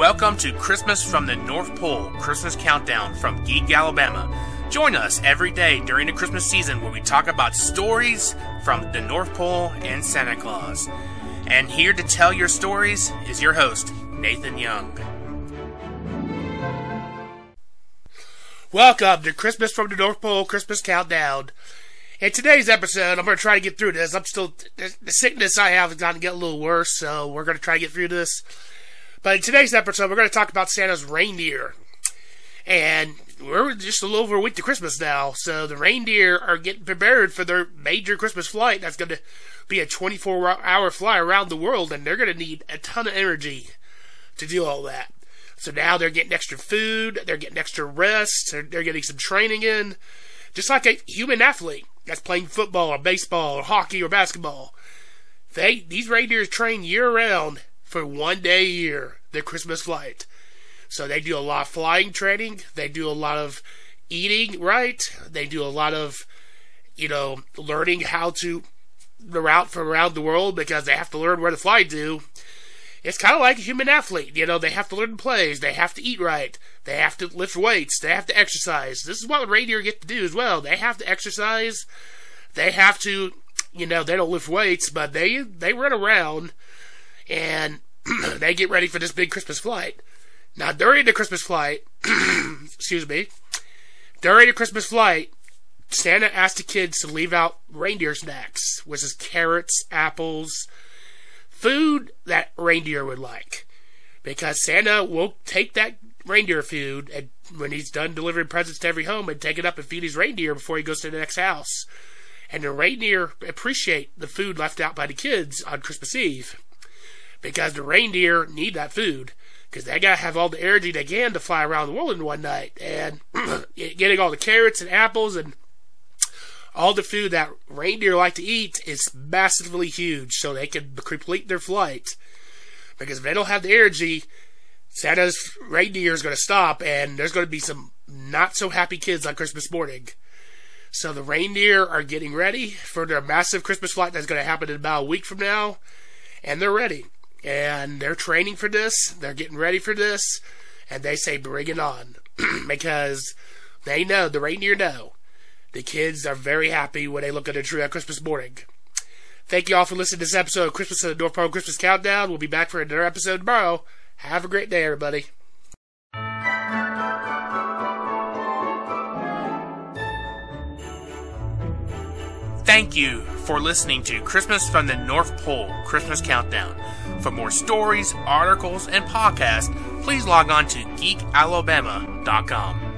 Welcome to Christmas from the North Pole Christmas Countdown from Geek, Alabama. Join us every day during the Christmas season where we talk about stories from the North Pole and Santa Claus. And here to tell your stories is your host, Nathan Young. Welcome to Christmas from the North Pole Christmas Countdown. In today's episode, I'm going to try to get through this. I'm still, the sickness I have is going to get a little worse, so we're going to try to get through this. But in today's episode, we're going to talk about Santa's reindeer. And we're just a little over a week to Christmas now, so the reindeer are getting prepared for their major Christmas flight. That's going to be a 24 hour flight around the world, and they're going to need a ton of energy to do all that. So now they're getting extra food, they're getting extra rest, they're, they're getting some training in, just like a human athlete that's playing football or baseball or hockey or basketball. They these reindeers train year round for one day a year, the Christmas flight. So they do a lot of flying training, they do a lot of eating right, they do a lot of you know, learning how to route from around the world because they have to learn where to fly to it's kind of like a human athlete. You know, they have to learn plays, they have to eat right, they have to lift weights, they have to exercise. This is what reindeer get to do as well. They have to exercise, they have to, you know, they don't lift weights, but they they run around and they get ready for this big Christmas flight. Now, during the Christmas flight, excuse me, during the Christmas flight, Santa asked the kids to leave out reindeer snacks, which is carrots, apples, food that reindeer would like. Because Santa will take that reindeer food and when he's done delivering presents to every home and take it up and feed his reindeer before he goes to the next house. And the reindeer appreciate the food left out by the kids on Christmas Eve. Because the reindeer need that food. Because they gotta have all the energy they can to fly around the world in one night. And getting all the carrots and apples and all the food that reindeer like to eat is massively huge so they can complete their flight. Because if they don't have the energy, Santa's reindeer is to stop and there's to be some not so happy kids on Christmas morning. So the reindeer are getting ready for their massive Christmas flight that's to happen in about a week from now. And they're ready. And they're training for this. They're getting ready for this. And they say, bring it on. because they know, the reindeer know the kids are very happy when they look at a tree on Christmas morning. Thank you all for listening to this episode of Christmas at the North Pole Christmas Countdown. We'll be back for another episode tomorrow. Have a great day, everybody. Thank you for listening to Christmas from the North Pole Christmas Countdown. For more stories, articles, and podcasts, please log on to geekalabama.com.